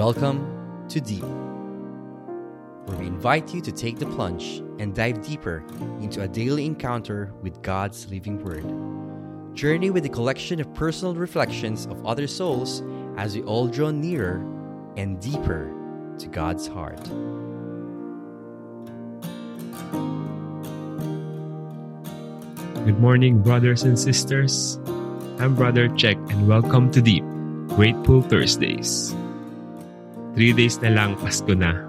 Welcome to Deep, where we invite you to take the plunge and dive deeper into a daily encounter with God's living Word. Journey with a collection of personal reflections of other souls as we all draw nearer and deeper to God's heart. Good morning, brothers and sisters. I'm Brother Check and welcome to Deep Grateful Thursdays. Three days na lang, Pasko na.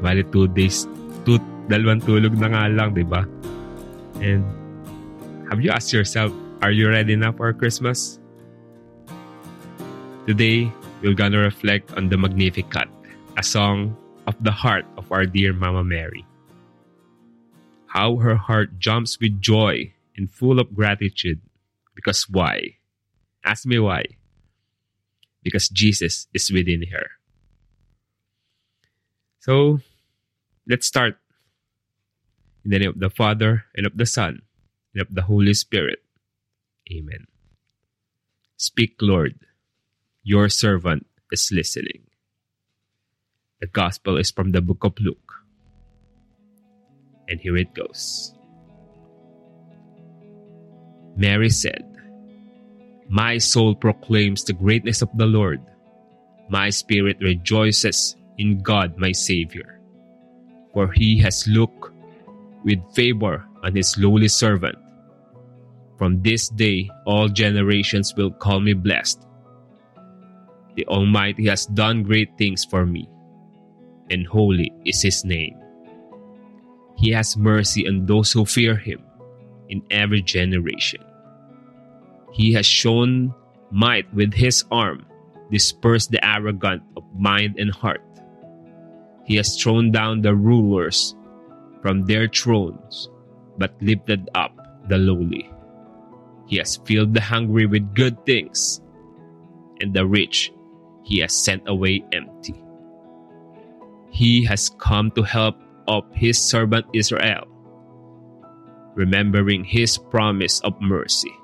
Bali, two days, two, dalawang tulog na nga lang, di ba? And have you asked yourself, are you ready now for Christmas? Today, we're gonna reflect on the Magnificat, a song of the heart of our dear Mama Mary. How her heart jumps with joy and full of gratitude. Because why? Ask me why. Because Jesus is within her. So, let's start. In the name of the Father, and of the Son, and of the Holy Spirit. Amen. Speak, Lord. Your servant is listening. The Gospel is from the book of Luke. And here it goes. Mary said, My soul proclaims the greatness of the Lord. My spirit rejoices in God my Savior. For he has looked with favor on his lowly servant. From this day, all generations will call me blessed. The Almighty has done great things for me, and holy is his name. He has mercy on those who fear him in every generation. He has shown might with his arm, dispersed the arrogant of mind and heart. He has thrown down the rulers from their thrones, but lifted up the lowly. He has filled the hungry with good things, and the rich he has sent away empty. He has come to help up his servant Israel, remembering his promise of mercy,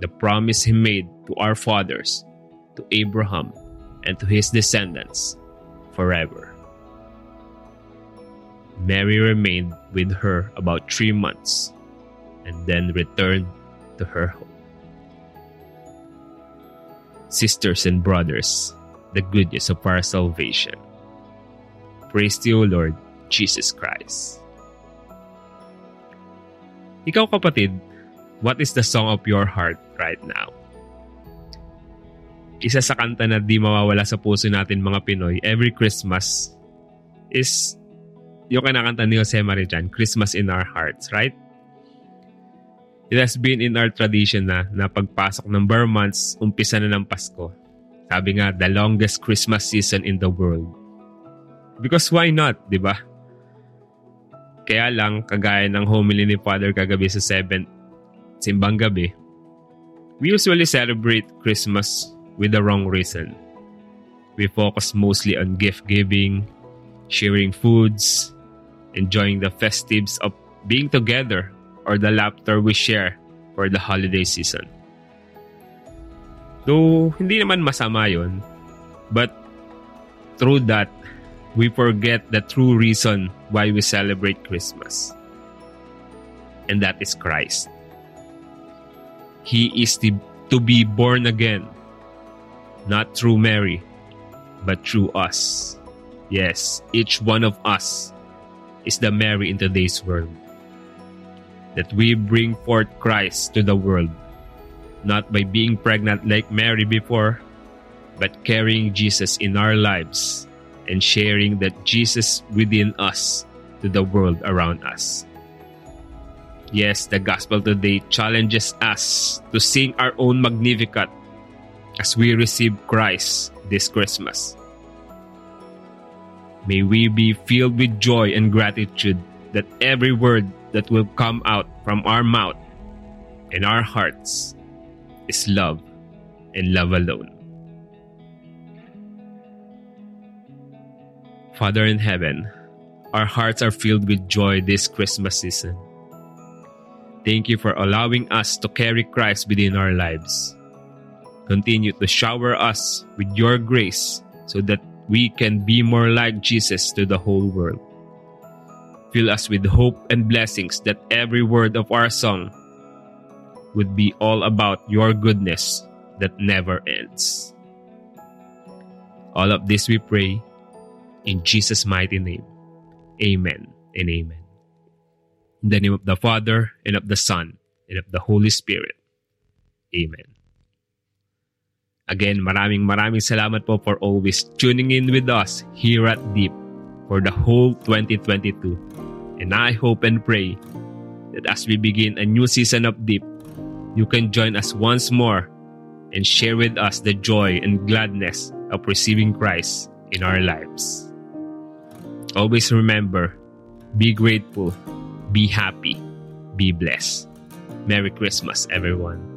the promise he made to our fathers, to Abraham, and to his descendants forever. Mary remained with her about three months and then returned to her home. Sisters and brothers, the good news of our salvation. Praise to you, Lord Jesus Christ. Ikaw kapatid, what is the song of your heart right now? Isa sa kanta na di mawawala sa puso natin mga Pinoy every Christmas is yung kinakanta ni Jose Marijan, Christmas in Our Hearts, right? It has been in our tradition na na pagpasok ng bar months, umpisa na ng Pasko. Sabi nga, the longest Christmas season in the world. Because why not, di ba? Kaya lang, kagaya ng homily ni Father kagabi sa 7th simbang gabi, we usually celebrate Christmas with the wrong reason. We focus mostly on gift giving, sharing foods, enjoying the festives of being together or the laughter we share for the holiday season. Though hindi naman masama yon, but through that, we forget the true reason why we celebrate Christmas. And that is Christ. He is the, to be born again, not through Mary, but through us. Yes, each one of us is the Mary in today's world. That we bring forth Christ to the world, not by being pregnant like Mary before, but carrying Jesus in our lives and sharing that Jesus within us to the world around us. Yes, the gospel today challenges us to sing our own Magnificat as we receive Christ this Christmas. May we be filled with joy and gratitude that every word that will come out from our mouth and our hearts is love and love alone. Father in heaven, our hearts are filled with joy this Christmas season. Thank you for allowing us to carry Christ within our lives. Continue to shower us with your grace so that we can be more like Jesus to the whole world. Fill us with hope and blessings that every word of our song would be all about your goodness that never ends. All of this we pray in Jesus' mighty name. Amen and amen. In the name of the Father, and of the Son, and of the Holy Spirit. Amen. Again, maraming maraming salamat po for always tuning in with us here at Deep for the whole 2022. And I hope and pray that as we begin a new season of Deep, you can join us once more and share with us the joy and gladness of receiving Christ in our lives. Always remember, be grateful, be happy, be blessed. Merry Christmas, everyone.